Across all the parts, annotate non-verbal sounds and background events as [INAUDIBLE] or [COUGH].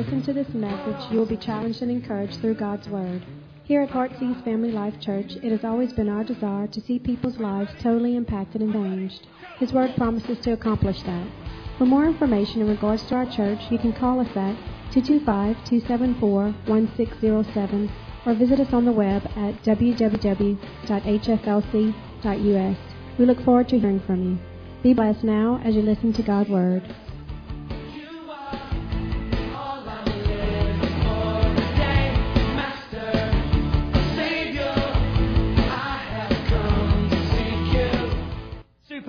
listen to this message, you will be challenged and encouraged through God's Word. Here at Heartsease Family Life Church, it has always been our desire to see people's lives totally impacted and changed. His Word promises to accomplish that. For more information in regards to our church, you can call us at 225-274-1607 or visit us on the web at www.hflc.us. We look forward to hearing from you. Be blessed now as you listen to God's Word.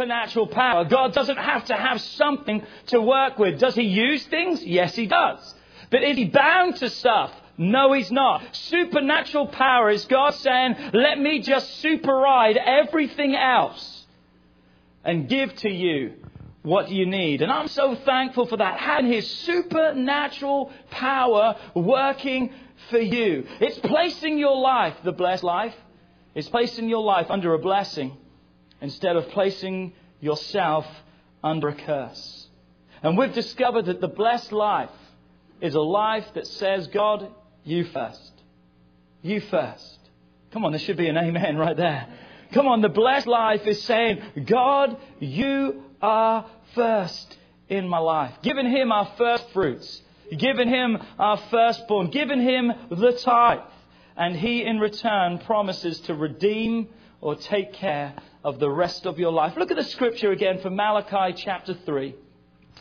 Supernatural power. God doesn't have to have something to work with. Does he use things? Yes, he does. But is he bound to stuff? No, he's not. Supernatural power is God saying, let me just superride everything else and give to you what you need. And I'm so thankful for that. Having his supernatural power working for you. It's placing your life, the blessed life, it's placing your life under a blessing instead of placing yourself under a curse. And we've discovered that the blessed life is a life that says, God, you first. You first. Come on, there should be an amen right there. Come on, the blessed life is saying, God, you are first in my life. Giving Him our first fruits. Giving Him our firstborn. Giving Him the tithe. And He in return promises to redeem or take care of the rest of your life. Look at the scripture again from Malachi chapter 3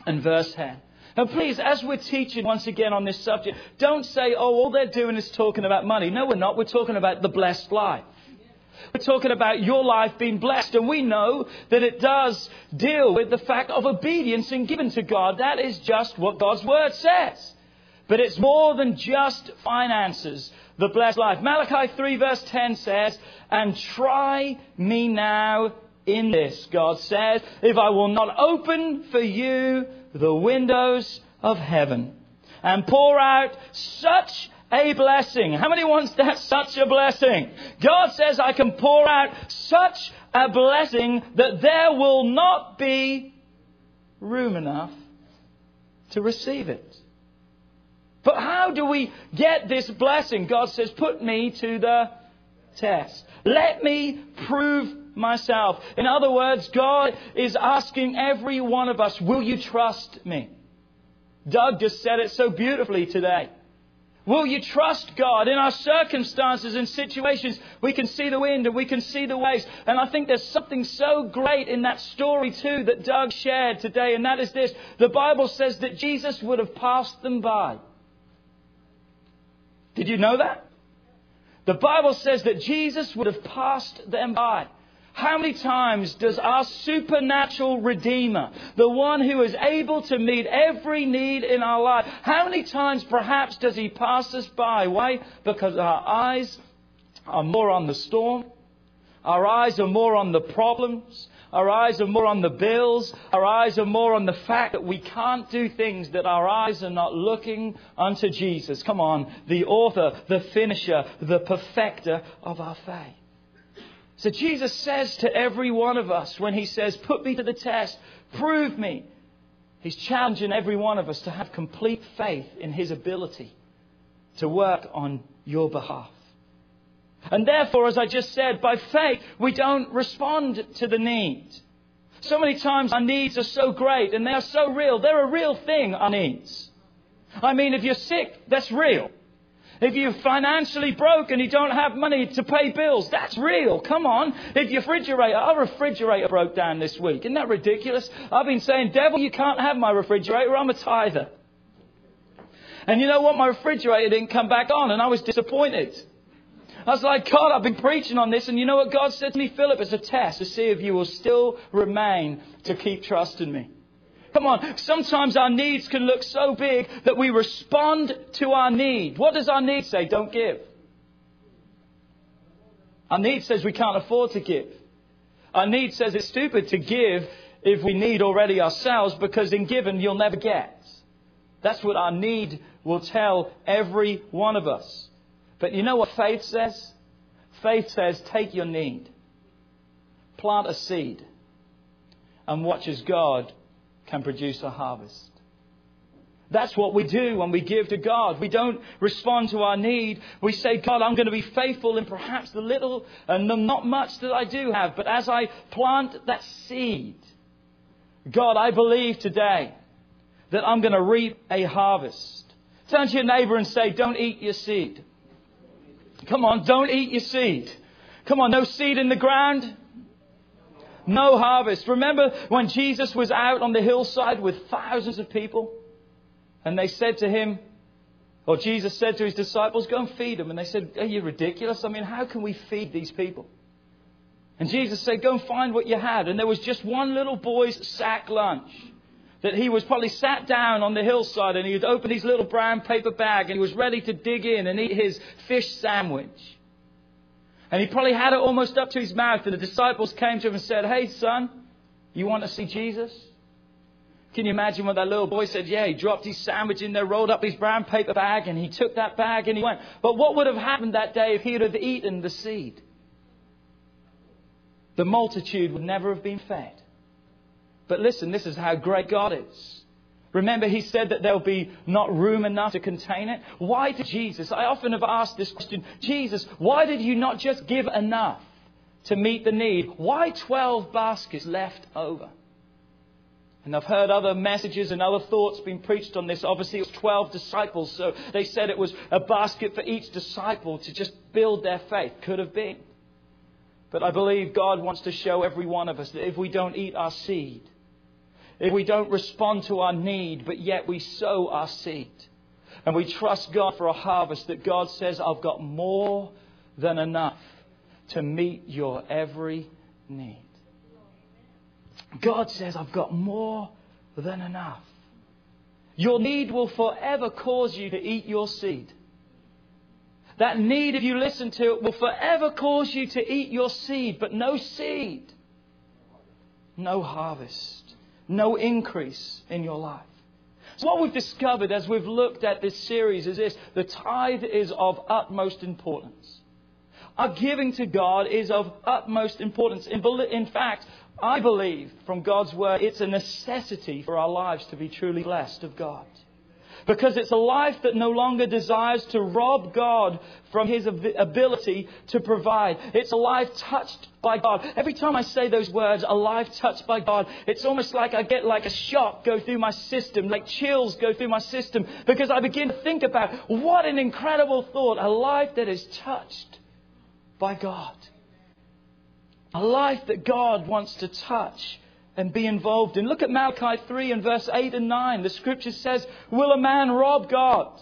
and verse 10. Now, please, as we're teaching once again on this subject, don't say, oh, all they're doing is talking about money. No, we're not. We're talking about the blessed life. We're talking about your life being blessed, and we know that it does deal with the fact of obedience and giving to God. That is just what God's Word says. But it's more than just finances, the blessed life. Malachi 3 verse 10 says, And try me now in this, God says, if I will not open for you the windows of heaven and pour out such a blessing. How many wants that [LAUGHS] such a blessing? God says I can pour out such a blessing that there will not be room enough to receive it. But how do we get this blessing? God says, put me to the test. Let me prove myself. In other words, God is asking every one of us, will you trust me? Doug just said it so beautifully today. Will you trust God in our circumstances and situations? We can see the wind and we can see the waves. And I think there's something so great in that story too that Doug shared today, and that is this. The Bible says that Jesus would have passed them by. Did you know that? The Bible says that Jesus would have passed them by. How many times does our supernatural Redeemer, the one who is able to meet every need in our life, how many times perhaps does he pass us by? Why? Because our eyes are more on the storm, our eyes are more on the problems, our eyes are more on the bills. Our eyes are more on the fact that we can't do things that our eyes are not looking unto Jesus. Come on, the author, the finisher, the perfecter of our faith. So Jesus says to every one of us when he says, Put me to the test, prove me. He's challenging every one of us to have complete faith in his ability to work on your behalf. And therefore, as I just said, by faith, we don't respond to the need. So many times our needs are so great and they are so real. They're a real thing, our needs. I mean, if you're sick, that's real. If you're financially broke and you don't have money to pay bills, that's real. Come on. If your refrigerator, our refrigerator broke down this week. Isn't that ridiculous? I've been saying, devil, you can't have my refrigerator. I'm a tither. And you know what? My refrigerator didn't come back on and I was disappointed. I was like, God, I've been preaching on this, and you know what God said to me? Philip, it's a test to see if you will still remain to keep trusting me. Come on, sometimes our needs can look so big that we respond to our need. What does our need say? Don't give. Our need says we can't afford to give. Our need says it's stupid to give if we need already ourselves because in giving you'll never get. That's what our need will tell every one of us. But you know what faith says? Faith says take your need, plant a seed, and watch as God can produce a harvest. That's what we do when we give to God. We don't respond to our need. We say, God, I'm going to be faithful in perhaps the little and the not much that I do have. But as I plant that seed, God, I believe today that I'm going to reap a harvest. Turn to your neighbor and say, don't eat your seed. Come on, don't eat your seed. Come on, no seed in the ground, no harvest. Remember when Jesus was out on the hillside with thousands of people? And they said to him, or Jesus said to his disciples, Go and feed them. And they said, Are you ridiculous? I mean, how can we feed these people? And Jesus said, Go and find what you had. And there was just one little boy's sack lunch that he was probably sat down on the hillside and he had opened his little brown paper bag and he was ready to dig in and eat his fish sandwich. And he probably had it almost up to his mouth. And the disciples came to him and said, Hey, son, you want to see Jesus? Can you imagine what that little boy said, Yeah, he dropped his sandwich in there, rolled up his brown paper bag, and he took that bag and he went. But what would have happened that day if he would have eaten the seed? The multitude would never have been fed. But listen, this is how great God is. Remember, he said that there'll be not room enough to contain it. Why did Jesus? I often have asked this question Jesus, why did you not just give enough to meet the need? Why 12 baskets left over? And I've heard other messages and other thoughts being preached on this. Obviously, it was 12 disciples, so they said it was a basket for each disciple to just build their faith. Could have been. But I believe God wants to show every one of us that if we don't eat our seed, if we don't respond to our need, but yet we sow our seed, and we trust God for a harvest, that God says, I've got more than enough to meet your every need. God says, I've got more than enough. Your need will forever cause you to eat your seed. That need, if you listen to it, will forever cause you to eat your seed, but no seed, no harvest, no increase in your life. So, what we've discovered as we've looked at this series is this the tithe is of utmost importance. Our giving to God is of utmost importance. In, in fact, I believe from God's word it's a necessity for our lives to be truly blessed of God. Because it's a life that no longer desires to rob God from His ability to provide. It's a life touched by God. Every time I say those words, a life touched by God, it's almost like I get like a shock go through my system, like chills go through my system, because I begin to think about what an incredible thought, a life that is touched by God. A life that God wants to touch and be involved in. Look at Malachi 3 and verse 8 and 9. The scripture says, Will a man rob God?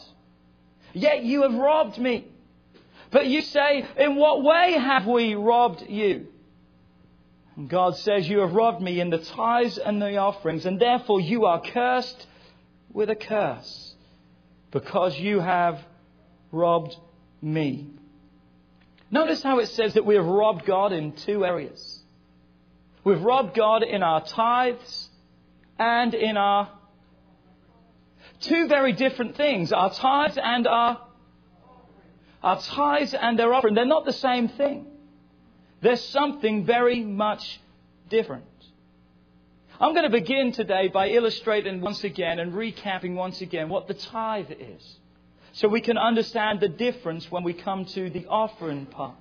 Yet you have robbed me. But you say, In what way have we robbed you? And God says, You have robbed me in the tithes and the offerings, and therefore you are cursed with a curse, because you have robbed me. Notice how it says that we have robbed God in two areas. We've robbed God in our tithes and in our two very different things. Our tithes and our our tithes and their offering. They're not the same thing. There's something very much different. I'm going to begin today by illustrating once again and recapping once again what the tithe is so we can understand the difference when we come to the offering part.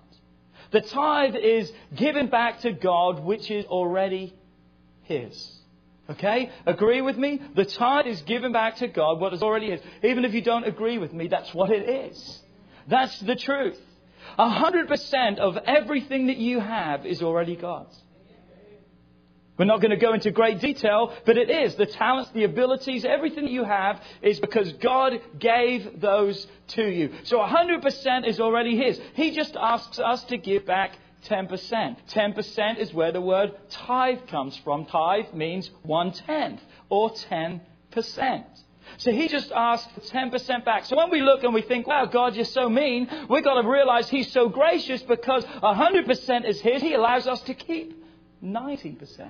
The tithe is given back to God, which is already His. Okay? Agree with me? The tithe is given back to God, what is already His. Even if you don't agree with me, that's what it is. That's the truth. A hundred percent of everything that you have is already God's. We're not going to go into great detail, but it is. The talents, the abilities, everything that you have is because God gave those to you. So 100% is already His. He just asks us to give back 10%. 10% is where the word tithe comes from. Tithe means one tenth or 10%. So he just asks for 10% back. So when we look and we think, wow, God, you're so mean, we've got to realize he's so gracious because 100% is his. He allows us to keep 90%.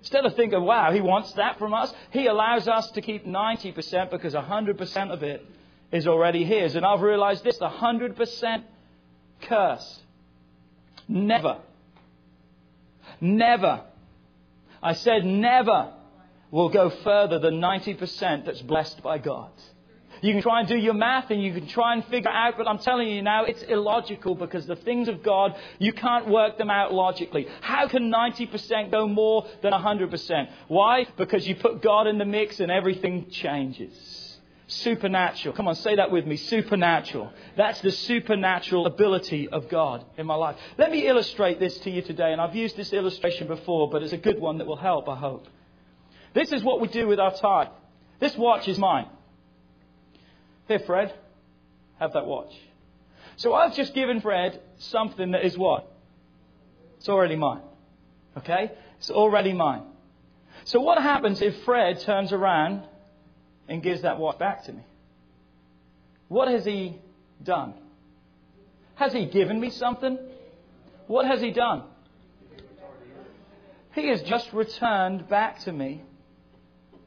Instead of thinking, wow, he wants that from us, he allows us to keep 90% because 100% of it is already his. And I've realized this the 100% curse. Never, never, I said never will go further than 90% that's blessed by God. You can try and do your math and you can try and figure out, but I'm telling you now, it's illogical because the things of God, you can't work them out logically. How can 90% go more than 100%? Why? Because you put God in the mix and everything changes. Supernatural. Come on, say that with me. Supernatural. That's the supernatural ability of God in my life. Let me illustrate this to you today, and I've used this illustration before, but it's a good one that will help, I hope. This is what we do with our time. This watch is mine. Here, Fred, have that watch. So I've just given Fred something that is what? It's already mine. Okay? It's already mine. So what happens if Fred turns around and gives that watch back to me? What has he done? Has he given me something? What has he done? He has just returned back to me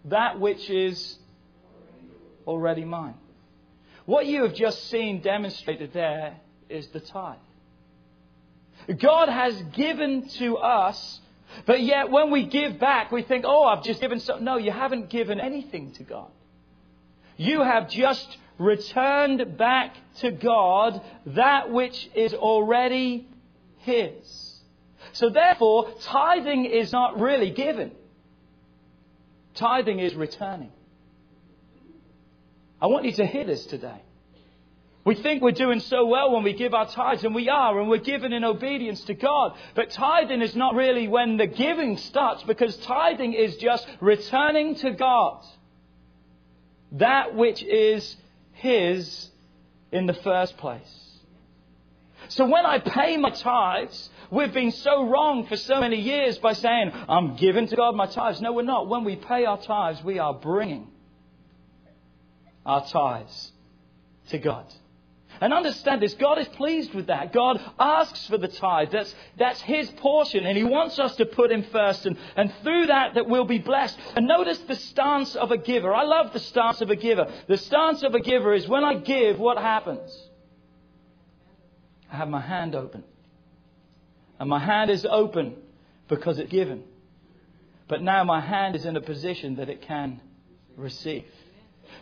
that which is already mine. What you have just seen demonstrated there is the tithe. God has given to us, but yet when we give back, we think, oh, I've just given something. No, you haven't given anything to God. You have just returned back to God that which is already His. So therefore, tithing is not really given. Tithing is returning. I want you to hear this today. We think we're doing so well when we give our tithes, and we are, and we're giving in obedience to God. But tithing is not really when the giving starts, because tithing is just returning to God that which is His in the first place. So when I pay my tithes, we've been so wrong for so many years by saying, I'm giving to God my tithes. No, we're not. When we pay our tithes, we are bringing our tithes to God. And understand this, God is pleased with that. God asks for the tithe. That's, that's His portion, and He wants us to put Him first. And, and through that, that we'll be blessed. And notice the stance of a giver. I love the stance of a giver. The stance of a giver is when I give, what happens? I have my hand open. And my hand is open because it's given. But now my hand is in a position that it can receive.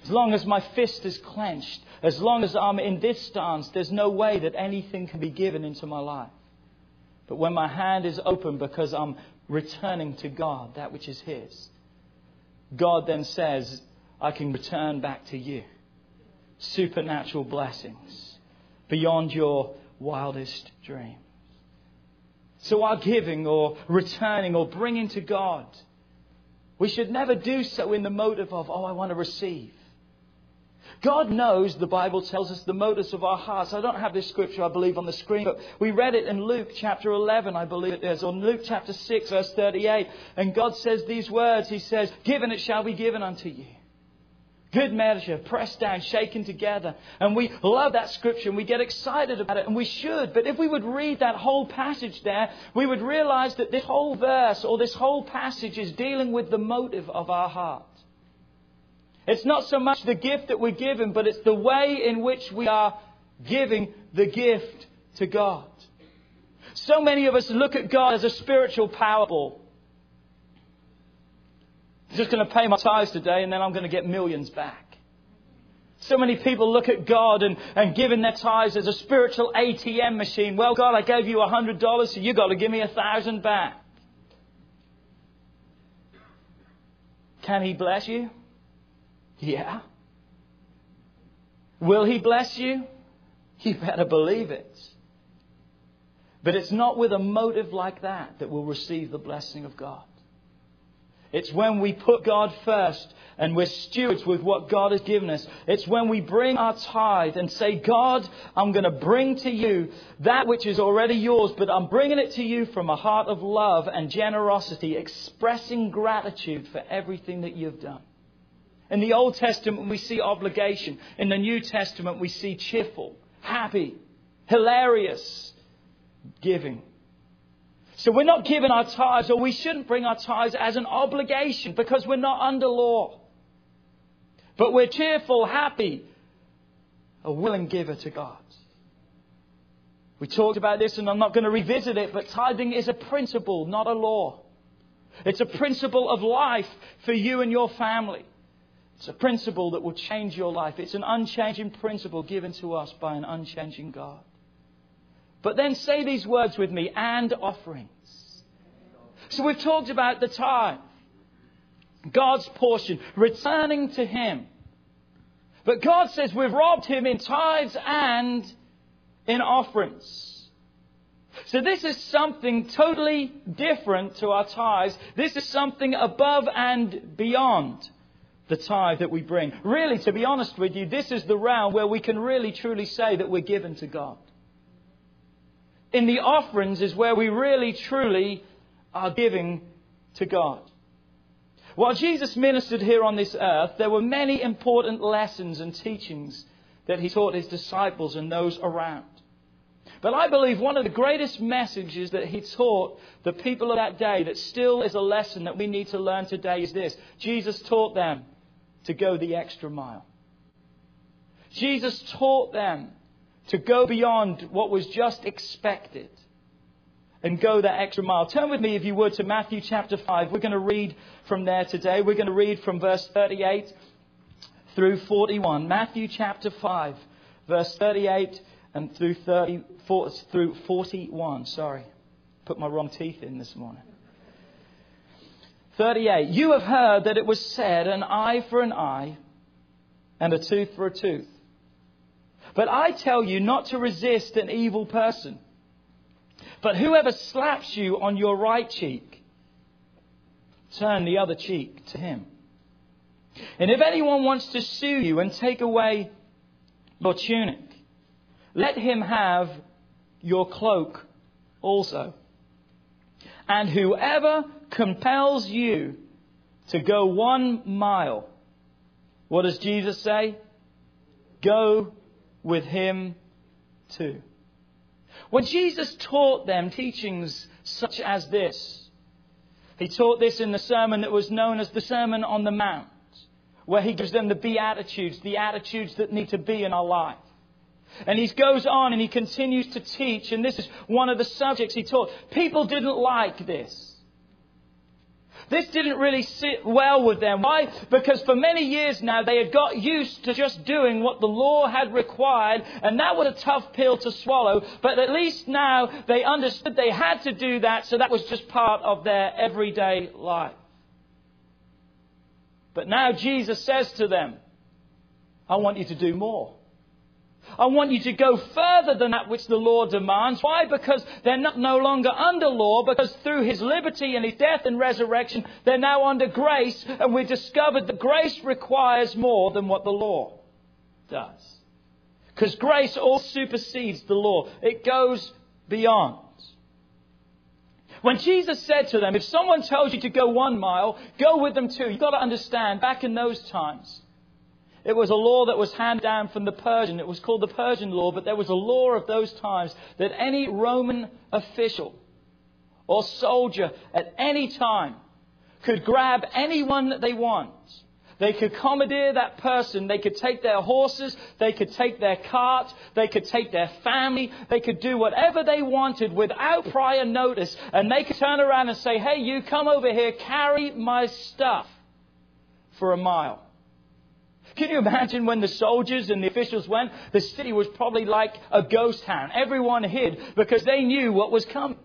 As long as my fist is clenched, as long as I'm in this stance, there's no way that anything can be given into my life. But when my hand is open because I'm returning to God, that which is His, God then says, I can return back to you. Supernatural blessings beyond your wildest dreams. So our giving or returning or bringing to God, we should never do so in the motive of, oh, I want to receive. God knows, the Bible tells us, the motives of our hearts. I don't have this scripture, I believe, on the screen, but we read it in Luke chapter 11, I believe it is, or Luke chapter 6, verse 38. And God says these words He says, Given it shall be given unto you. Good measure, pressed down, shaken together. And we love that scripture and we get excited about it, and we should. But if we would read that whole passage there, we would realize that this whole verse or this whole passage is dealing with the motive of our heart. It's not so much the gift that we're given, but it's the way in which we are giving the gift to God. So many of us look at God as a spiritual Powerball. I'm just going to pay my tithes today and then I'm going to get millions back. So many people look at God and, and giving their tithes as a spiritual ATM machine. Well, God, I gave you a hundred dollars, so you've got to give me a thousand back. Can He bless you? Yeah. Will He bless you? You better believe it. But it's not with a motive like that that we'll receive the blessing of God. It's when we put God first and we're stewards with what God has given us. It's when we bring our tithe and say, God, I'm going to bring to you that which is already yours, but I'm bringing it to you from a heart of love and generosity, expressing gratitude for everything that you've done. In the Old Testament, we see obligation. In the New Testament, we see cheerful, happy, hilarious giving. So we're not giving our tithes, or we shouldn't bring our tithes as an obligation because we're not under law. But we're cheerful, happy, a willing giver to God. We talked about this, and I'm not going to revisit it, but tithing is a principle, not a law. It's a principle of life for you and your family. It's a principle that will change your life. It's an unchanging principle given to us by an unchanging God. But then say these words with me and offerings. So we've talked about the tithe, God's portion, returning to Him. But God says we've robbed Him in tithes and in offerings. So this is something totally different to our tithes. This is something above and beyond the tithe that we bring. Really, to be honest with you, this is the realm where we can really truly say that we're given to God. In the offerings is where we really truly are giving to God. While Jesus ministered here on this earth, there were many important lessons and teachings that he taught his disciples and those around. But I believe one of the greatest messages that he taught the people of that day that still is a lesson that we need to learn today is this. Jesus taught them to go the extra mile. Jesus taught them to go beyond what was just expected and go that extra mile. Turn with me, if you would, to Matthew chapter 5. We're going to read from there today. We're going to read from verse 38 through 41. Matthew chapter 5, verse 38 and through, 30, through 41. Sorry, put my wrong teeth in this morning. 38. You have heard that it was said, an eye for an eye and a tooth for a tooth. But I tell you not to resist an evil person. But whoever slaps you on your right cheek, turn the other cheek to him. And if anyone wants to sue you and take away your tunic, let him have your cloak also. And whoever compels you to go one mile, what does Jesus say? Go with him too. When Jesus taught them teachings such as this, he taught this in the sermon that was known as the Sermon on the Mount, where he gives them the Beatitudes, the attitudes that need to be in our life. And he goes on and he continues to teach, and this is one of the subjects he taught. People didn't like this. This didn't really sit well with them. Why? Because for many years now they had got used to just doing what the law had required, and that was a tough pill to swallow. But at least now they understood they had to do that, so that was just part of their everyday life. But now Jesus says to them, I want you to do more. I want you to go further than that which the law demands. Why? Because they're not, no longer under law, because through his liberty and his death and resurrection, they're now under grace, and we discovered that grace requires more than what the law does. Because grace all supersedes the law, it goes beyond. When Jesus said to them, if someone tells you to go one mile, go with them too. You've got to understand, back in those times, it was a law that was handed down from the Persian. It was called the Persian law, but there was a law of those times that any Roman official or soldier at any time could grab anyone that they want. They could commandeer that person. They could take their horses. They could take their cart. They could take their family. They could do whatever they wanted without prior notice. And they could turn around and say, hey, you come over here, carry my stuff for a mile. Can you imagine when the soldiers and the officials went? The city was probably like a ghost town. Everyone hid because they knew what was coming.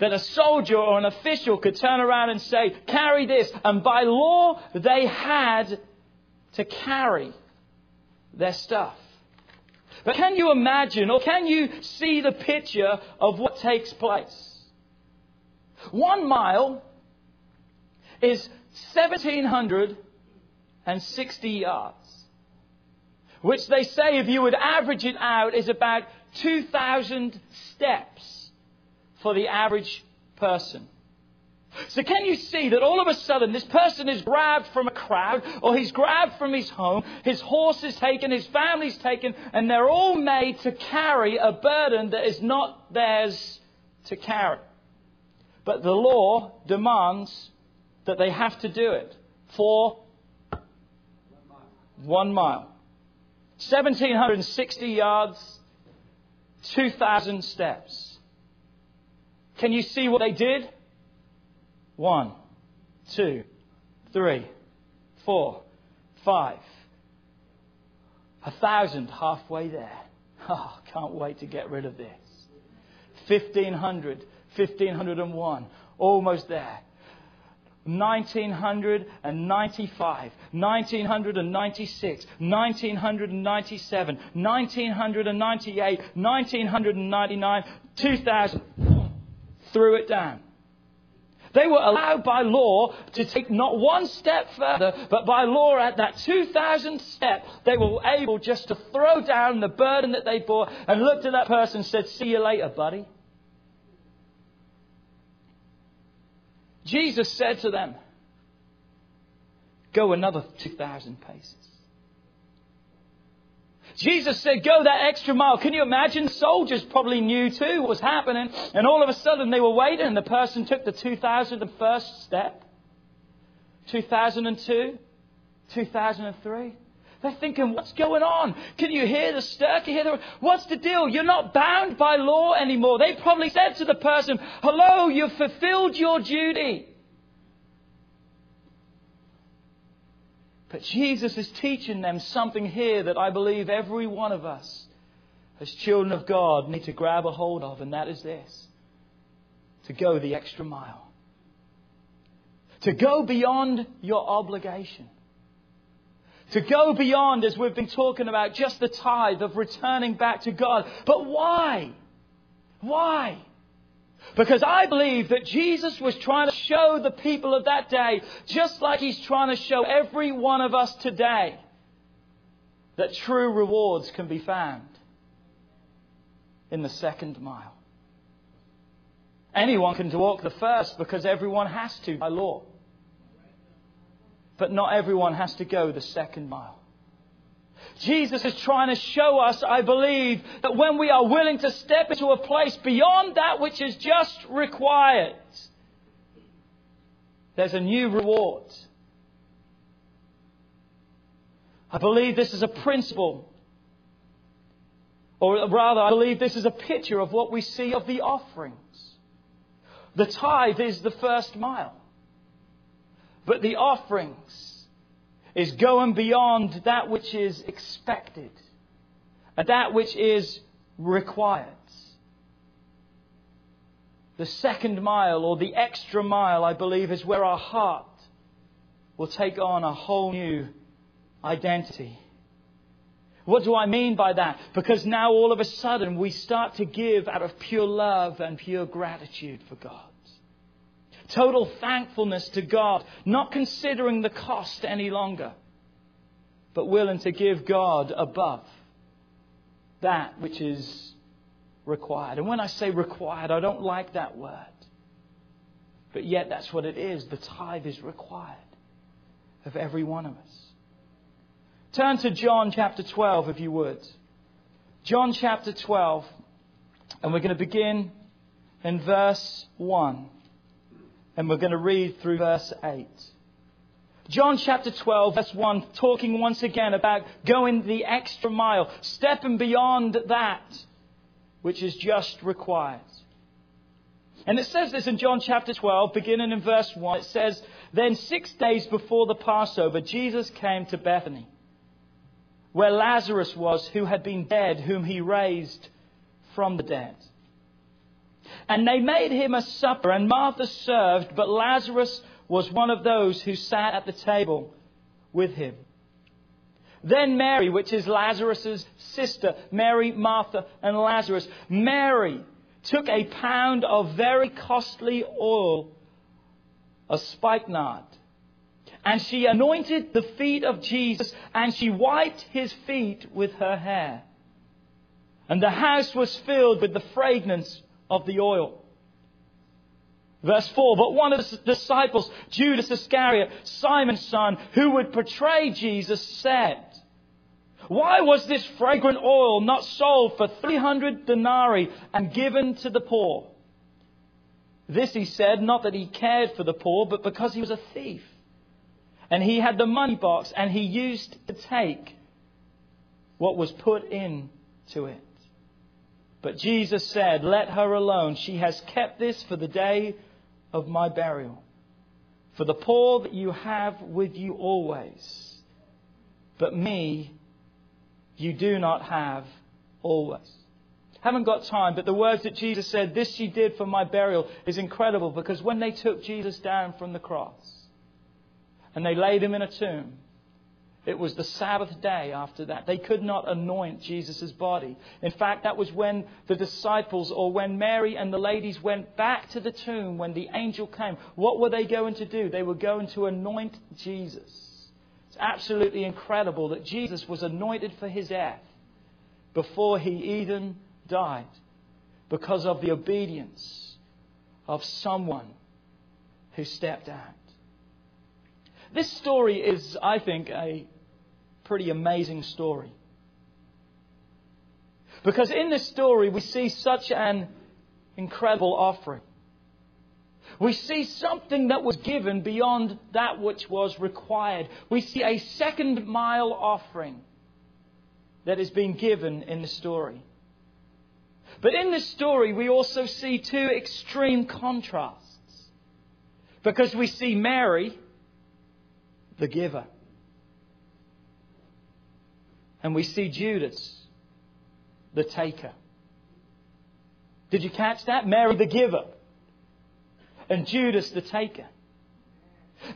That a soldier or an official could turn around and say, carry this. And by law, they had to carry their stuff. But can you imagine or can you see the picture of what takes place? One mile is 1700 and 60 yards, which they say, if you would average it out, is about 2,000 steps for the average person. So can you see that all of a sudden this person is grabbed from a crowd or he's grabbed from his home, his horse is taken, his family's taken, and they're all made to carry a burden that is not theirs to carry. But the law demands that they have to do it for one mile. 1,760 yards, 2,000 steps. Can you see what they did? One, two, three, four, five. A thousand halfway there. Oh, [LAUGHS] can't wait to get rid of this. 1500, 1501, almost there. 1995, 1996, 1997, 1998, 1999, 2000. Threw it down. They were allowed by law to take not one step further, but by law at that 2,000 step, they were able just to throw down the burden that they bore and looked at that person and said, See you later, buddy. Jesus said to them, Go another 2,000 paces. Jesus said, Go that extra mile. Can you imagine? Soldiers probably knew too what was happening, and all of a sudden they were waiting, and the person took the 2001st step, 2002, 2003. They're thinking, what's going on? Can you hear the stir? Can you hear the... What's the deal? You're not bound by law anymore. They probably said to the person, hello, you've fulfilled your duty. But Jesus is teaching them something here that I believe every one of us, as children of God, need to grab a hold of, and that is this to go the extra mile. To go beyond your obligation. To go beyond, as we've been talking about, just the tithe of returning back to God. But why? Why? Because I believe that Jesus was trying to show the people of that day, just like He's trying to show every one of us today, that true rewards can be found in the second mile. Anyone can walk the first because everyone has to by law. But not everyone has to go the second mile. Jesus is trying to show us, I believe, that when we are willing to step into a place beyond that which is just required, there's a new reward. I believe this is a principle, or rather, I believe this is a picture of what we see of the offerings. The tithe is the first mile, but the offerings is going beyond that which is expected and that which is required. The second mile or the extra mile, I believe, is where our heart will take on a whole new identity. What do I mean by that? Because now all of a sudden we start to give out of pure love and pure gratitude for God. Total thankfulness to God, not considering the cost any longer, but willing to give God above that which is required. And when I say required, I don't like that word. But yet that's what it is. The tithe is required of every one of us. Turn to John chapter 12, if you would. John chapter 12, and we're going to begin in verse 1 and we're going to read through verse 8. John chapter 12, verse 1, talking once again about going the extra mile, stepping beyond that which is just required. And it says this in John chapter 12, beginning in verse 1. It says, Then six days before the Passover, Jesus came to Bethany, where Lazarus was, who had been dead, whom he raised from the dead. And they made him a supper, and Martha served, but Lazarus was one of those who sat at the table with him. Then Mary, which is Lazarus' sister, Mary, Martha, and Lazarus, Mary took a pound of very costly oil, a spikenard, and she anointed the feet of Jesus, and she wiped his feet with her hair. And the house was filled with the fragrance of the oil. Verse 4 But one of the disciples, Judas Iscariot, Simon's son, who would betray Jesus, said, Why was this fragrant oil not sold for 300 denarii and given to the poor? This he said, not that he cared for the poor, but because he was a thief. And he had the money box, and he used to take what was put into it. But Jesus said, Let her alone. She has kept this for the day of my burial. For the poor that you have with you always, but me you do not have always. Haven't got time, but the words that Jesus said, This she did for my burial, is incredible because when they took Jesus down from the cross and they laid him in a tomb, it was the Sabbath day after that. They could not anoint Jesus' body. In fact, that was when the disciples or when Mary and the ladies went back to the tomb when the angel came. What were they going to do? They were going to anoint Jesus. It's absolutely incredible that Jesus was anointed for his death before he even died because of the obedience of someone who stepped out. This story is, I think, a pretty amazing story. Because in this story, we see such an incredible offering. We see something that was given beyond that which was required. We see a second mile offering that is being given in the story. But in this story, we also see two extreme contrasts. Because we see Mary the giver. And we see Judas, the taker. Did you catch that? Mary, the giver. And Judas, the taker.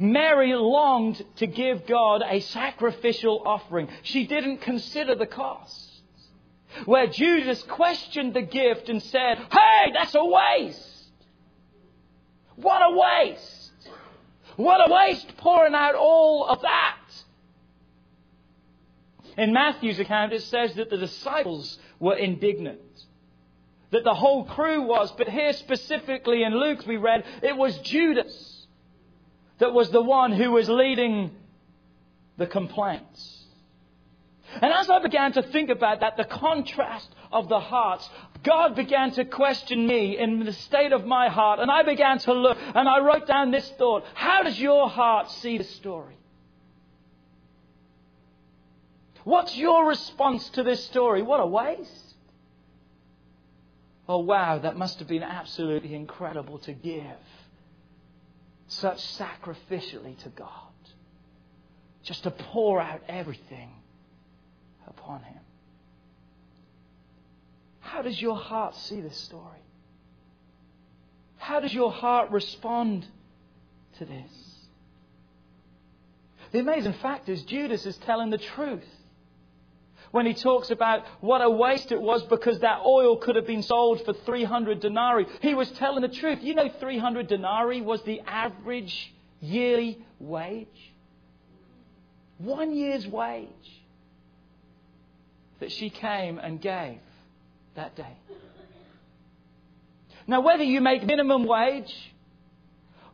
Mary longed to give God a sacrificial offering. She didn't consider the costs. Where Judas questioned the gift and said, Hey, that's a waste. What a waste. What a waste pouring out all of that. In Matthew's account, it says that the disciples were indignant. That the whole crew was. But here specifically in Luke, we read it was Judas that was the one who was leading the complaints. And as I began to think about that, the contrast of the hearts, God began to question me in the state of my heart. And I began to look and I wrote down this thought How does your heart see the story? What's your response to this story? What a waste. Oh, wow, that must have been absolutely incredible to give such sacrificially to God. Just to pour out everything upon him. How does your heart see this story? How does your heart respond to this? The amazing fact is, Judas is telling the truth when he talks about what a waste it was because that oil could have been sold for 300 denarii. He was telling the truth. You know, 300 denarii was the average yearly wage. One year's wage that she came and gave that day. Now, whether you make minimum wage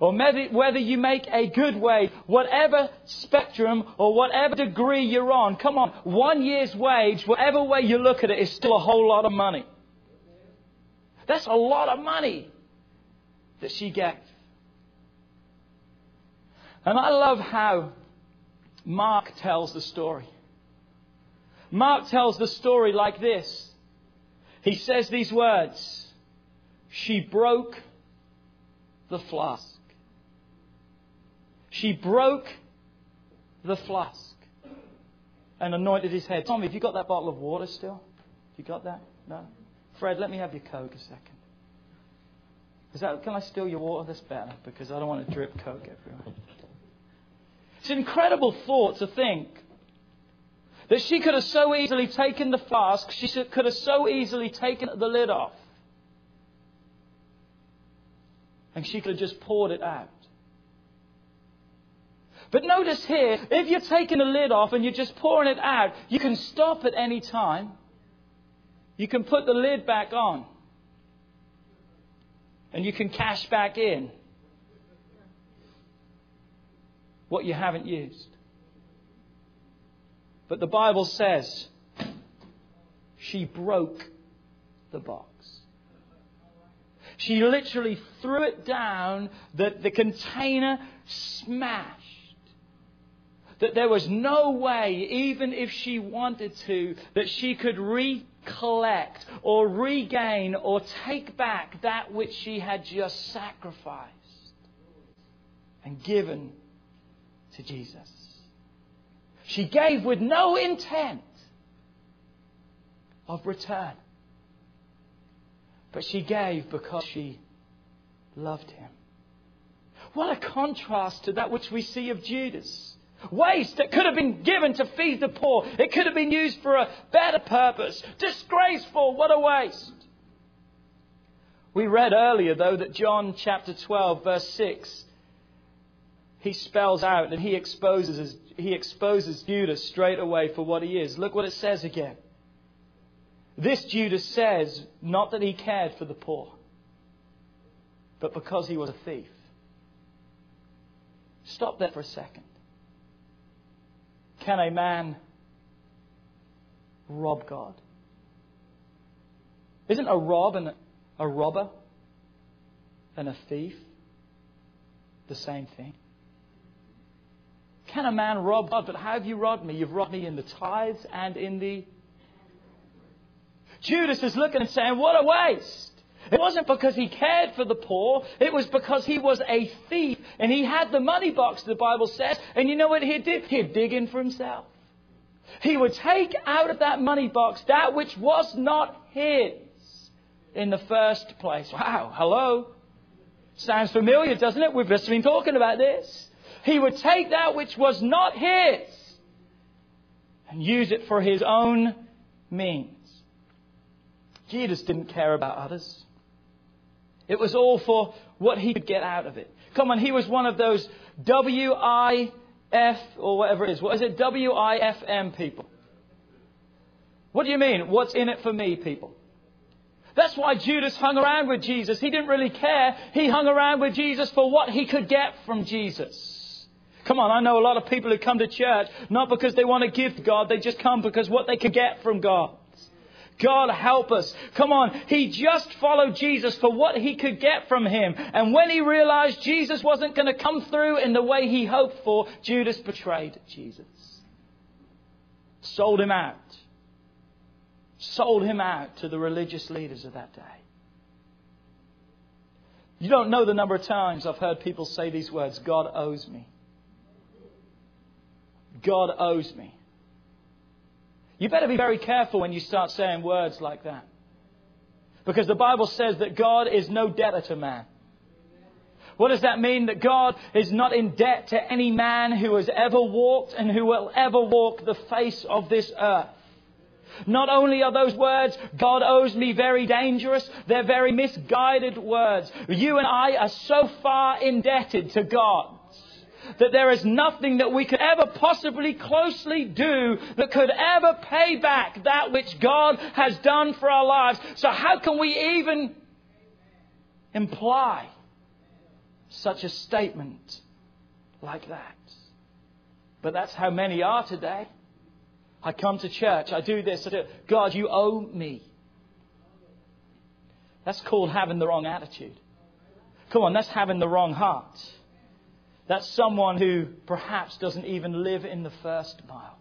or whether you make a good wage, whatever spectrum or whatever degree you're on, come on, one year's wage, whatever way you look at it, is still a whole lot of money. That's a lot of money that she gave. And I love how Mark tells the story. Mark tells the story like this. He says these words She broke the flask. She broke the flask and anointed his head. Tommy, have you got that bottle of water still? You got that? No? Fred, let me have your Coke a second. Is that, can I steal your water? That's better because I don't want to drip Coke everywhere. It's an incredible thought to think that she could have so easily taken the flask, she could have so easily taken the lid off. And she could have just poured it out. But notice here, if you're taking the lid off and you're just pouring it out, you can stop at any time. You can put the lid back on. And you can cash back in what you haven't used. But the Bible says she broke the box. She literally threw it down, that the container smashed. That there was no way, even if she wanted to, that she could recollect or regain or take back that which she had just sacrificed. and given to Jesus. She gave with no intent of return. But she gave because she loved him. What a contrast to that which we see of Judas. Waste that could have been given to feed the poor. It could have been used for a better purpose. Disgraceful. What a waste. We read earlier, though, that John chapter 12, verse 6, he spells out and he exposes, he exposes Judas straight away for what he is. Look what it says again. This Judas says, not that he cared for the poor, but because he was a thief. Stop there for a second. Can a man rob God? Isn't a rob and a robber and a thief the same thing? Can a man rob God? But how have you robbed me? You've robbed me in the tithes and in the. Judas is looking and saying, What a waste! It wasn't because he cared for the poor. It was because he was a thief and he had the money box, the Bible says. And you know what he did? He'd dig in for himself. He would take out of that money box that which was not his in the first place. Wow, hello. Sounds familiar, doesn't it? We've just been talking about this. He would take that which was not his and use it for his own means. Jesus didn't care about others. It was all for what he could get out of it. Come on, he was one of those W-I-F or whatever it is. What is it? W-I-F-M people. What do you mean? What's in it for me, people? That's why Judas hung around with Jesus. He didn't really care. He hung around with Jesus for what he could get from Jesus. Come on, I know a lot of people who come to church not because they want to give to God, they just come because what they could get from God. God help us. Come on. He just followed Jesus for what he could get from him. And when he realized Jesus wasn't going to come through in the way he hoped for, Judas betrayed Jesus. Sold him out. Sold him out to the religious leaders of that day. You don't know the number of times I've heard people say these words God owes me. God owes me. You better be very careful when you start saying words like that. Because the Bible says that God is no debtor to man. What does that mean? That God is not in debt to any man who has ever walked and who will ever walk the face of this earth. Not only are those words, God owes me, very dangerous, they're very misguided words. You and I are so far indebted to God that there is nothing that we could ever possibly closely do that could ever pay back that which God has done for our lives. So how can we even imply such a statement like that? But that's how many are today. I come to church, I do this, I do God, you owe me. That's called having the wrong attitude. Come on, that's having the wrong heart. That's someone who perhaps doesn't even live in the first mile,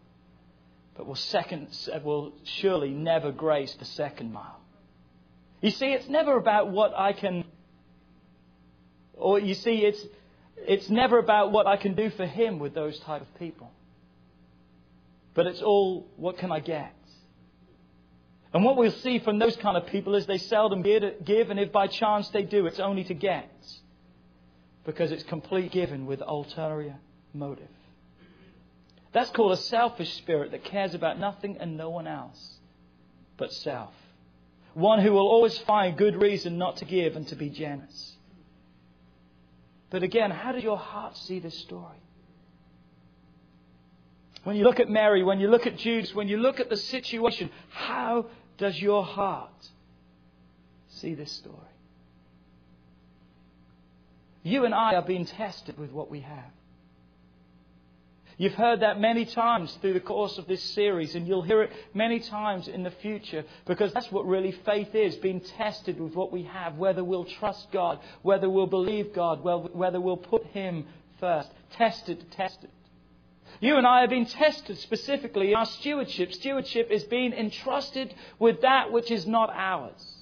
but will, second, will surely never grace the second mile. You see, it's never about what I can, or you see, it's, it's never about what I can do for him with those type of people. But it's all, what can I get? And what we'll see from those kind of people is they seldom give, and if by chance they do, it's only to get because it's complete given with ulterior motive. That's called a selfish spirit that cares about nothing and no one else but self. One who will always find good reason not to give and to be generous. But again, how does your heart see this story? When you look at Mary, when you look at Judas, when you look at the situation, how does your heart see this story? You and I are being tested with what we have. You've heard that many times through the course of this series, and you'll hear it many times in the future because that's what really faith is being tested with what we have, whether we'll trust God, whether we'll believe God, whether we'll put Him first. Tested, tested. You and I have been tested specifically in our stewardship. Stewardship is being entrusted with that which is not ours.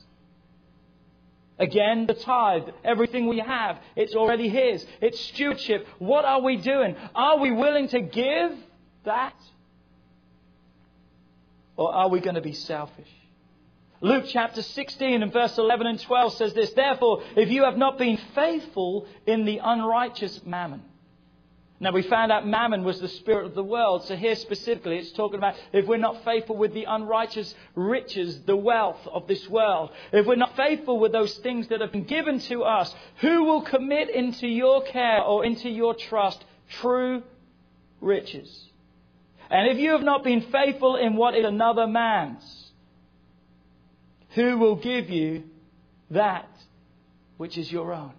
Again, the tithe, everything we have, it's already His. It's stewardship. What are we doing? Are we willing to give that? Or are we going to be selfish? Luke chapter 16 and verse 11 and 12 says this Therefore, if you have not been faithful in the unrighteous mammon, now, we found out mammon was the spirit of the world. So, here specifically, it's talking about if we're not faithful with the unrighteous riches, the wealth of this world, if we're not faithful with those things that have been given to us, who will commit into your care or into your trust true riches? And if you have not been faithful in what is another man's, who will give you that which is your own?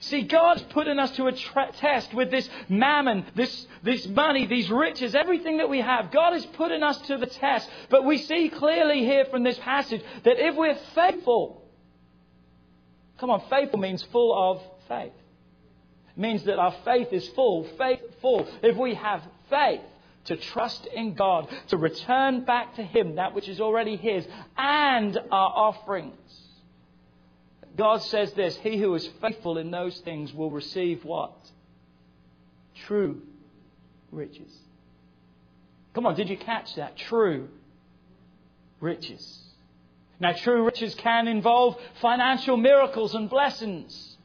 See, God's putting us to a tra- test with this mammon, this, this money, these riches, everything that we have. God is putting us to the test. But we see clearly here from this passage that if we're faithful, come on, faithful means full of faith. It means that our faith is full, faithful. If we have faith, to trust in God, to return back to Him that which is already His, and our offerings God says this He who is faithful in those things will receive what? True riches. Come on, did you catch that? True riches. Now, true riches can involve financial miracles and blessings,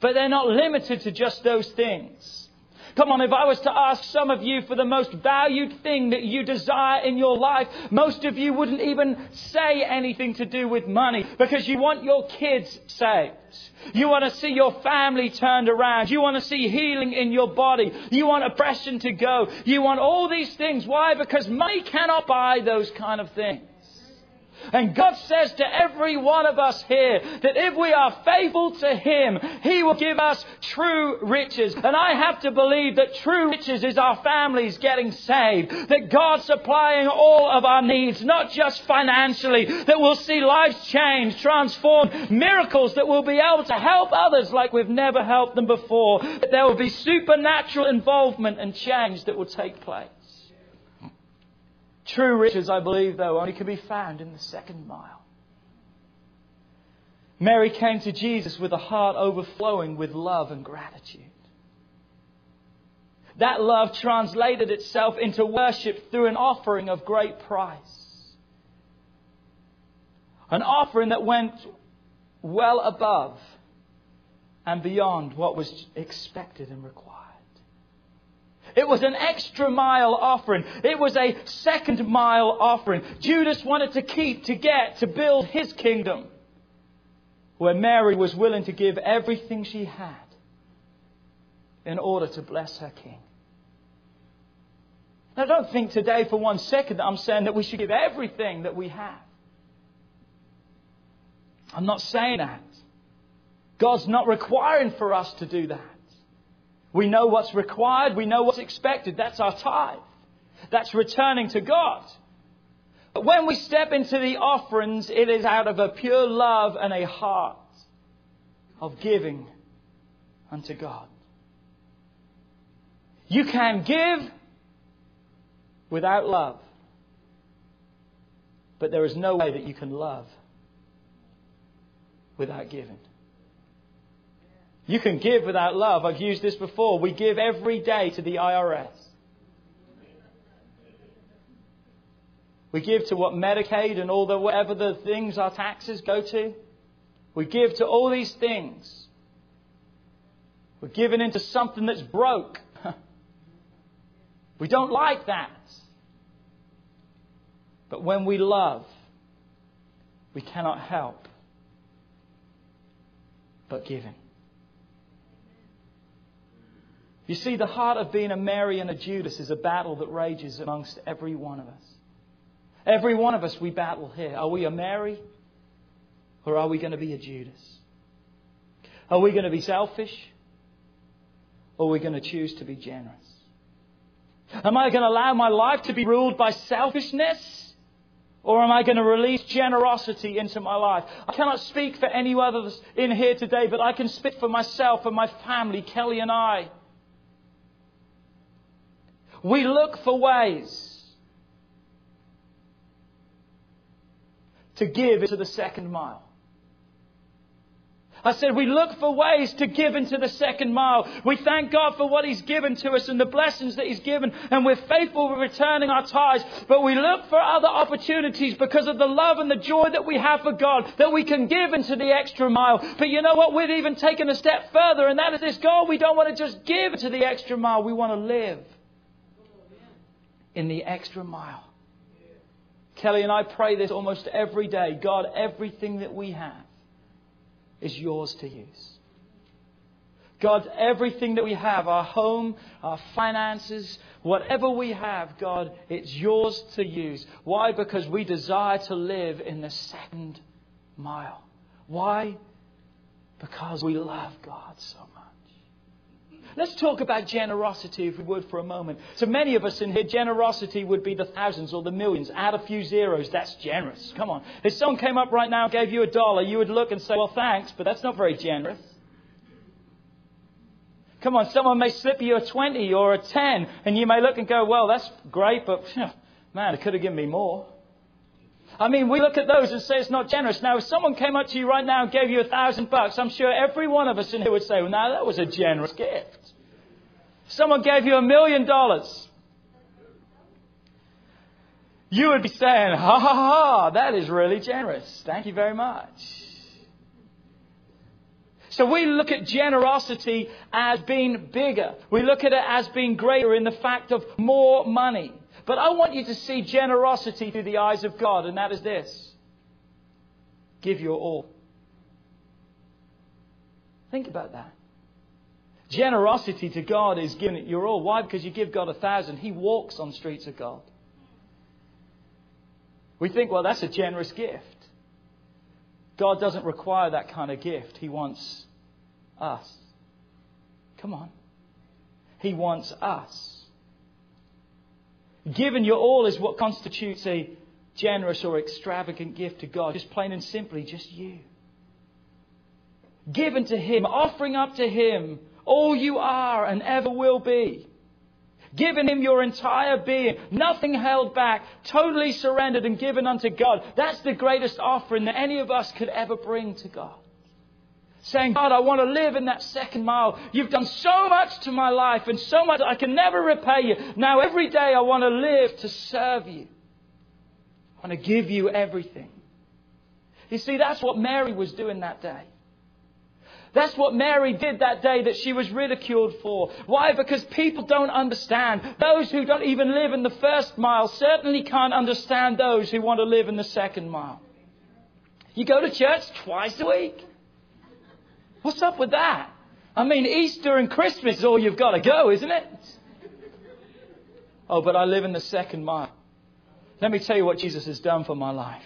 but they're not limited to just those things. Come on, if I was to ask some of you for the most valued thing that you desire in your life, most of you wouldn't even say anything to do with money because you want your kids saved. You want to see your family turned around. You want to see healing in your body. You want oppression to go. You want all these things. Why? Because money cannot buy those kind of things. And God says to every one of us here that if we are faithful to Him, He will give us true riches. And I have to believe that true riches is our families getting saved. That God's supplying all of our needs, not just financially, that we'll see lives change, transformed, miracles that we'll be able to help others like we've never helped them before. That there will be supernatural involvement and change that will take place. True riches, I believe, though, only can be found in the second mile. Mary came to Jesus with a heart overflowing with love and gratitude. That love translated itself into worship through an offering of great price. An offering that went well above and beyond what was expected and required. It was an extra mile offering. It was a second mile offering. Judas wanted to keep, to get, to build his kingdom. Where Mary was willing to give everything she had in order to bless her king. Now, don't think today for one second that I'm saying that we should give everything that we have. I'm not saying that. God's not requiring for us to do that. We know what's required. We know what's expected. That's our tithe. That's returning to God. But when we step into the offerings, it is out of a pure love and a heart of giving unto God. You can give without love. But there is no way that you can love without giving. You can give without love. I've used this before. We give every day to the IRS. We give to what Medicaid and all the whatever the things our taxes go to. We give to all these things. We're giving into something that's broke. [LAUGHS] we don't like that. But when we love, we cannot help but giving. You see, the heart of being a Mary and a Judas is a battle that rages amongst every one of us. Every one of us, we battle here. Are we a Mary or are we going to be a Judas? Are we going to be selfish or are we going to choose to be generous? Am I going to allow my life to be ruled by selfishness? Or am I going to release generosity into my life? I cannot speak for any others in here today, but I can speak for myself and my family, Kelly and I. We look for ways to give into the second mile. I said, we look for ways to give into the second mile. We thank God for what He's given to us and the blessings that He's given, and we're faithful with returning our tithes. But we look for other opportunities because of the love and the joy that we have for God that we can give into the extra mile. But you know what? We've even taken a step further, and that is this God, we don't want to just give to the extra mile, we want to live in the extra mile. Kelly and I pray this almost every day God, everything that we have is yours to use. God, everything that we have, our home, our finances, whatever we have, God, it's yours to use. Why? Because we desire to live in the second mile. Why? Because we love God so much. Let's talk about generosity, if we would, for a moment. So many of us in here, generosity would be the thousands or the millions. Add a few zeros, that's generous. Come on. If someone came up right now and gave you a dollar, you would look and say, well, thanks, but that's not very generous. Come on, someone may slip you a 20 or a 10, and you may look and go, well, that's great, but man, it could have given me more. I mean, we look at those and say it's not generous. Now, if someone came up to you right now and gave you a thousand bucks, I'm sure every one of us in here would say, well, now that was a generous gift. Someone gave you a million dollars. You would be saying, ha ha ha, that is really generous. Thank you very much. So we look at generosity as being bigger. We look at it as being greater in the fact of more money. But I want you to see generosity through the eyes of God, and that is this give your all. Think about that. Generosity to God is giving it your all. Why? Because you give God a thousand. He walks on streets of God. We think, well, that's a generous gift. God doesn't require that kind of gift. He wants us. Come on. He wants us. Given your all is what constitutes a generous or extravagant gift to God. Just plain and simply, just you. Given to Him, offering up to Him all you are and ever will be. Giving Him your entire being, nothing held back, totally surrendered and given unto God. That's the greatest offering that any of us could ever bring to God. Saying, God, I want to live in that second mile. You've done so much to my life and so much I can never repay you. Now every day I want to live to serve you. I want to give you everything. You see, that's what Mary was doing that day. That's what Mary did that day that she was ridiculed for. Why? Because people don't understand. Those who don't even live in the first mile certainly can't understand those who want to live in the second mile. You go to church twice a week. What's up with that? I mean, Easter and Christmas is all you've got to go, isn't it? Oh, but I live in the second mile. Let me tell you what Jesus has done for my life.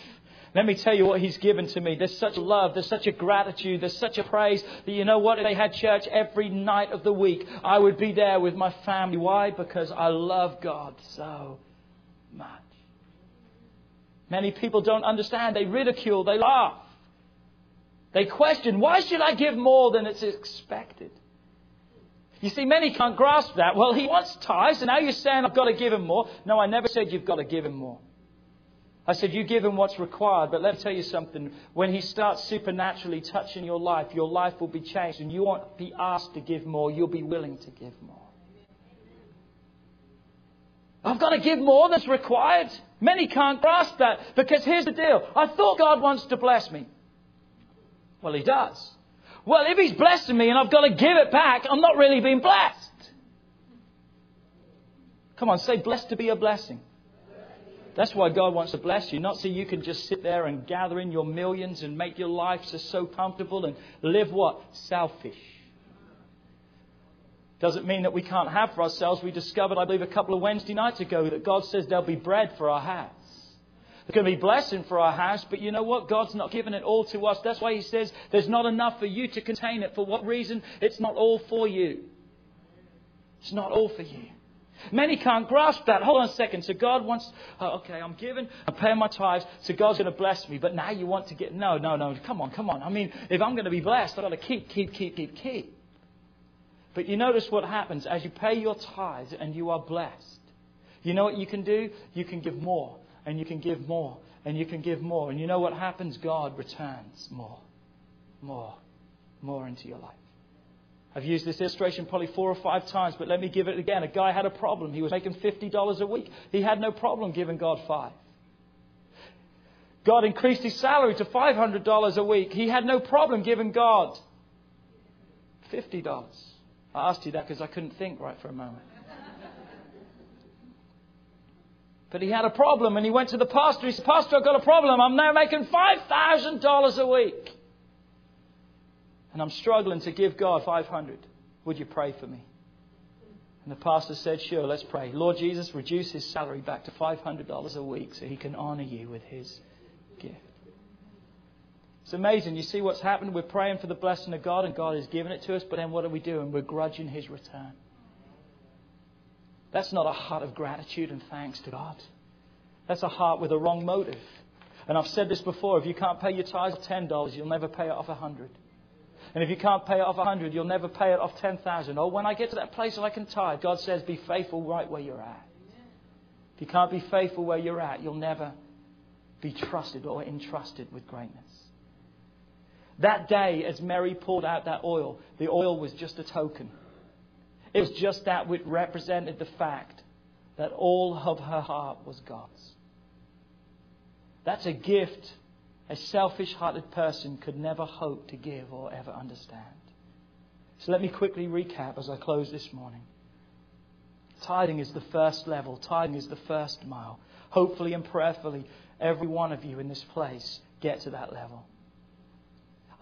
Let me tell you what He's given to me. There's such love, there's such a gratitude, there's such a praise that you know what? If they had church every night of the week, I would be there with my family. Why? Because I love God so much. Many people don't understand. They ridicule, they laugh. They question, why should I give more than it's expected? You see, many can't grasp that. Well, he wants tithes, and now you're saying I've got to give him more. No, I never said you've got to give him more. I said, you give him what's required, but let me tell you something. When he starts supernaturally touching your life, your life will be changed, and you won't be asked to give more, you'll be willing to give more. I've got to give more than's required. Many can't grasp that because here's the deal. I thought God wants to bless me. Well, He does. Well, if He's blessing me and I've got to give it back, I'm not really being blessed. Come on, say blessed to be a blessing. That's why God wants to bless you, not so you can just sit there and gather in your millions and make your life so comfortable and live what? Selfish. Doesn't mean that we can't have for ourselves. We discovered, I believe, a couple of Wednesday nights ago that God says there'll be bread for our house. There's going to be blessing for our house, but you know what? God's not given it all to us. That's why He says there's not enough for you to contain it. For what reason? It's not all for you. It's not all for you. Many can't grasp that. Hold on a second. So God wants, oh, okay, I'm giving, I'm paying my tithes, so God's going to bless me. But now you want to get, no, no, no, come on, come on. I mean, if I'm going to be blessed, I've got to keep, keep, keep, keep, keep. But you notice what happens as you pay your tithes and you are blessed. You know what you can do? You can give more and you can give more, and you can give more. And you know what happens? God returns more, more, more into your life. I've used this illustration probably four or five times, but let me give it again. A guy had a problem. He was making $50 a week. He had no problem giving God five. God increased his salary to $500 a week. He had no problem giving God $50. I asked you that because I couldn't think right for a moment. But he had a problem and he went to the pastor. He said, Pastor, I've got a problem. I'm now making $5,000 a week. And I'm struggling to give God 500. Would you pray for me? And the pastor said, Sure, let's pray. Lord Jesus, reduce his salary back to $500 a week so he can honor you with his gift. It's amazing. You see what's happened? We're praying for the blessing of God, and God has given it to us, but then what are we doing? We're grudging his return. That's not a heart of gratitude and thanks to God. That's a heart with a wrong motive. And I've said this before if you can't pay your tithes $10, you'll never pay it off 100 and if you can't pay it off 100, you'll never pay it off 10,000. Oh, when I get to that place where I can tithe, God says, be faithful right where you're at. If you can't be faithful where you're at, you'll never be trusted or entrusted with greatness. That day, as Mary poured out that oil, the oil was just a token. It was just that which represented the fact that all of her heart was God's. That's a gift a selfish hearted person could never hope to give or ever understand. So let me quickly recap as I close this morning. Tithing is the first level, tithing is the first mile. Hopefully and prayerfully, every one of you in this place get to that level.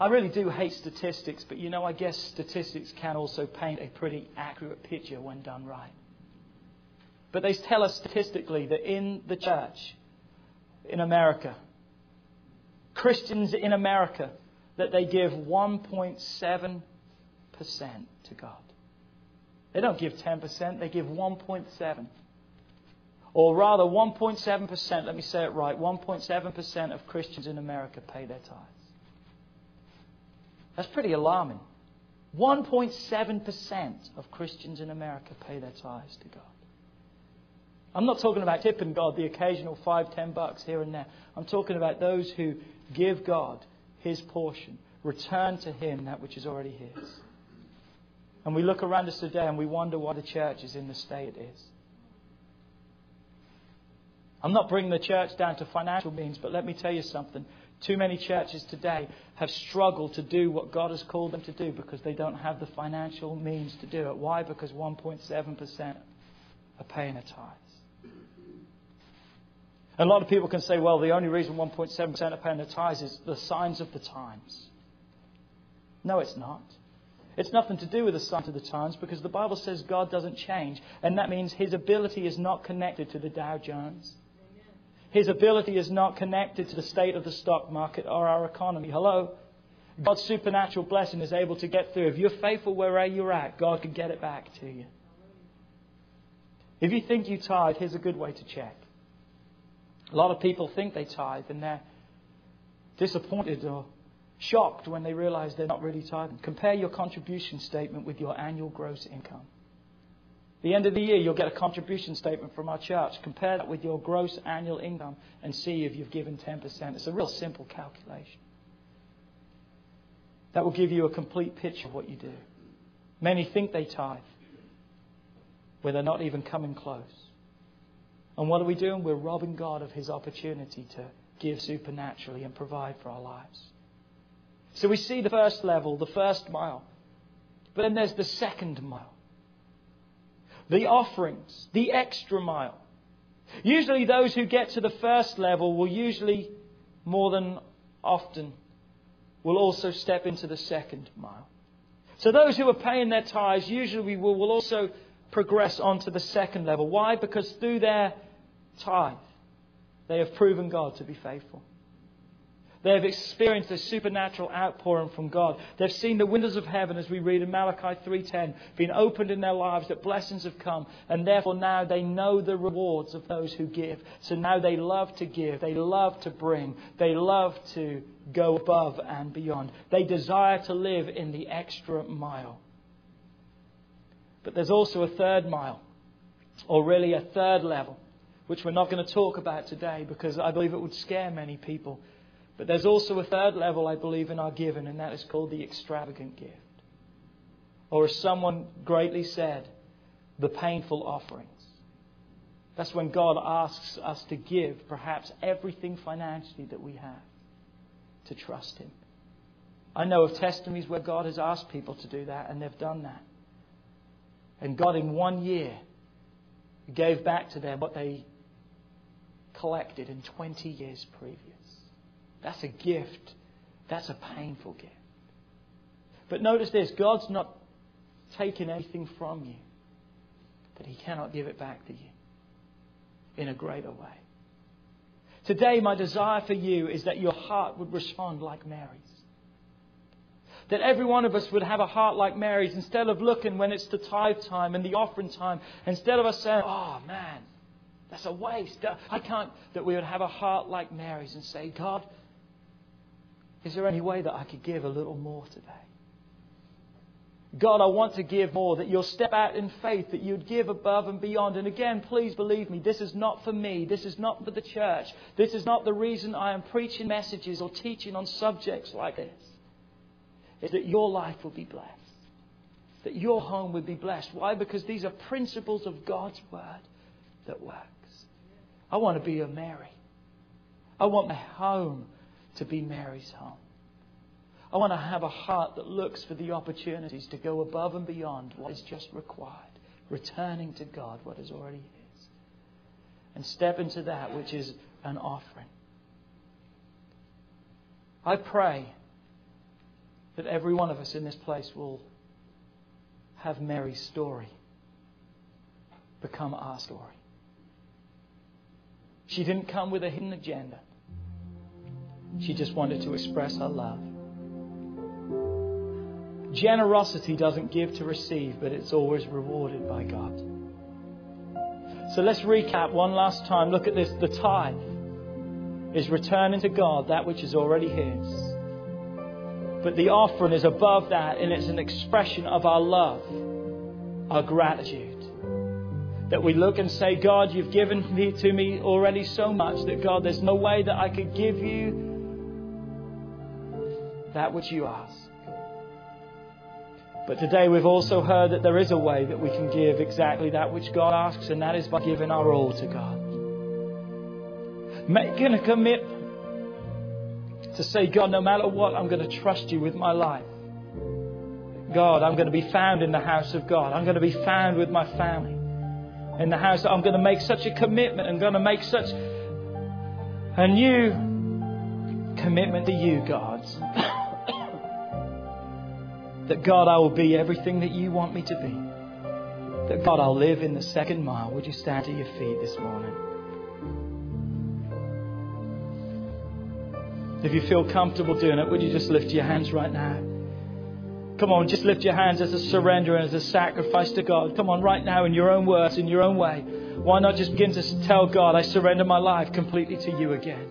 I really do hate statistics, but you know, I guess statistics can also paint a pretty accurate picture when done right. But they tell us statistically that in the church, in America, Christians in America that they give 1.7% to God. They don't give 10%, they give 1.7. Or rather 1.7%, let me say it right, 1.7% of Christians in America pay their tithes. That's pretty alarming. 1.7% of Christians in America pay their tithes to God. I'm not talking about tipping God the occasional five, ten bucks here and there. I'm talking about those who give God his portion, return to him that which is already his. And we look around us today and we wonder why the church is in the state it is. I'm not bringing the church down to financial means, but let me tell you something. Too many churches today have struggled to do what God has called them to do because they don't have the financial means to do it. Why? Because 1.7% are paying a tithe. A lot of people can say, well, the only reason 1.7% are paying their tithes is the signs of the times. No, it's not. It's nothing to do with the signs of the times because the Bible says God doesn't change. And that means his ability is not connected to the Dow Jones. His ability is not connected to the state of the stock market or our economy. Hello? God's supernatural blessing is able to get through. If you're faithful wherever you're at, God can get it back to you. If you think you tithe, here's a good way to check. A lot of people think they tithe and they're disappointed or shocked when they realize they're not really tithing. Compare your contribution statement with your annual gross income. The end of the year, you'll get a contribution statement from our church. Compare that with your gross annual income and see if you've given 10%. It's a real simple calculation. That will give you a complete picture of what you do. Many think they tithe, where they're not even coming close. And what are we doing? We're robbing God of his opportunity to give supernaturally and provide for our lives. So we see the first level, the first mile. But then there's the second mile. The offerings, the extra mile. Usually those who get to the first level will usually, more than often, will also step into the second mile. So those who are paying their tithes usually will, will also progress on to the second level. Why? Because through their tithe, they have proven God to be faithful. They have experienced a supernatural outpouring from God. They've seen the windows of heaven, as we read in Malachi 3.10, being opened in their lives, that blessings have come, and therefore now they know the rewards of those who give. So now they love to give. They love to bring. They love to go above and beyond. They desire to live in the extra mile. But there's also a third mile, or really a third level, which we're not going to talk about today because I believe it would scare many people. But there's also a third level, I believe, in our giving, and that is called the extravagant gift. Or as someone greatly said, the painful offerings. That's when God asks us to give perhaps everything financially that we have to trust Him. I know of testimonies where God has asked people to do that, and they've done that. And God, in one year, gave back to them what they collected in 20 years previous. That's a gift. That's a painful gift. But notice this God's not taking anything from you that He cannot give it back to you in a greater way. Today, my desire for you is that your heart would respond like Mary's. That every one of us would have a heart like Mary's instead of looking when it's the tithe time and the offering time, instead of us saying, oh man, that's a waste. I can't, that we would have a heart like Mary's and say, God, is there any way that I could give a little more today? God, I want to give more, that you'll step out in faith, that you'd give above and beyond. And again, please believe me, this is not for me. This is not for the church. This is not the reason I am preaching messages or teaching on subjects like this. It's that your life will be blessed. That your home would be blessed. Why? Because these are principles of God's Word that works. I want to be a Mary. I want my home to be Mary's home. I want to have a heart that looks for the opportunities to go above and beyond what is just required, returning to God what is already His, and step into that which is an offering. I pray that every one of us in this place will have Mary's story become our story. She didn't come with a hidden agenda. She just wanted to express her love. Generosity doesn't give to receive, but it's always rewarded by God. So let's recap one last time. Look at this. The tithe is returning to God that which is already His. But the offering is above that, and it's an expression of our love, our gratitude. That we look and say, God, you've given me to me already so much that, God, there's no way that I could give you that which you ask. But today we've also heard that there is a way that we can give exactly that which God asks, and that is by giving our all to God. Making a commitment to say, God, no matter what, I'm going to trust you with my life. God, I'm going to be found in the house of God. I'm going to be found with my family in the house. I'm going to make such a commitment. I'm going to make such a new commitment to you, God. That God, I will be everything that you want me to be. That God, I'll live in the second mile. Would you stand at your feet this morning? If you feel comfortable doing it, would you just lift your hands right now? Come on, just lift your hands as a surrender and as a sacrifice to God. Come on, right now, in your own words, in your own way. Why not just begin to tell God, I surrender my life completely to you again?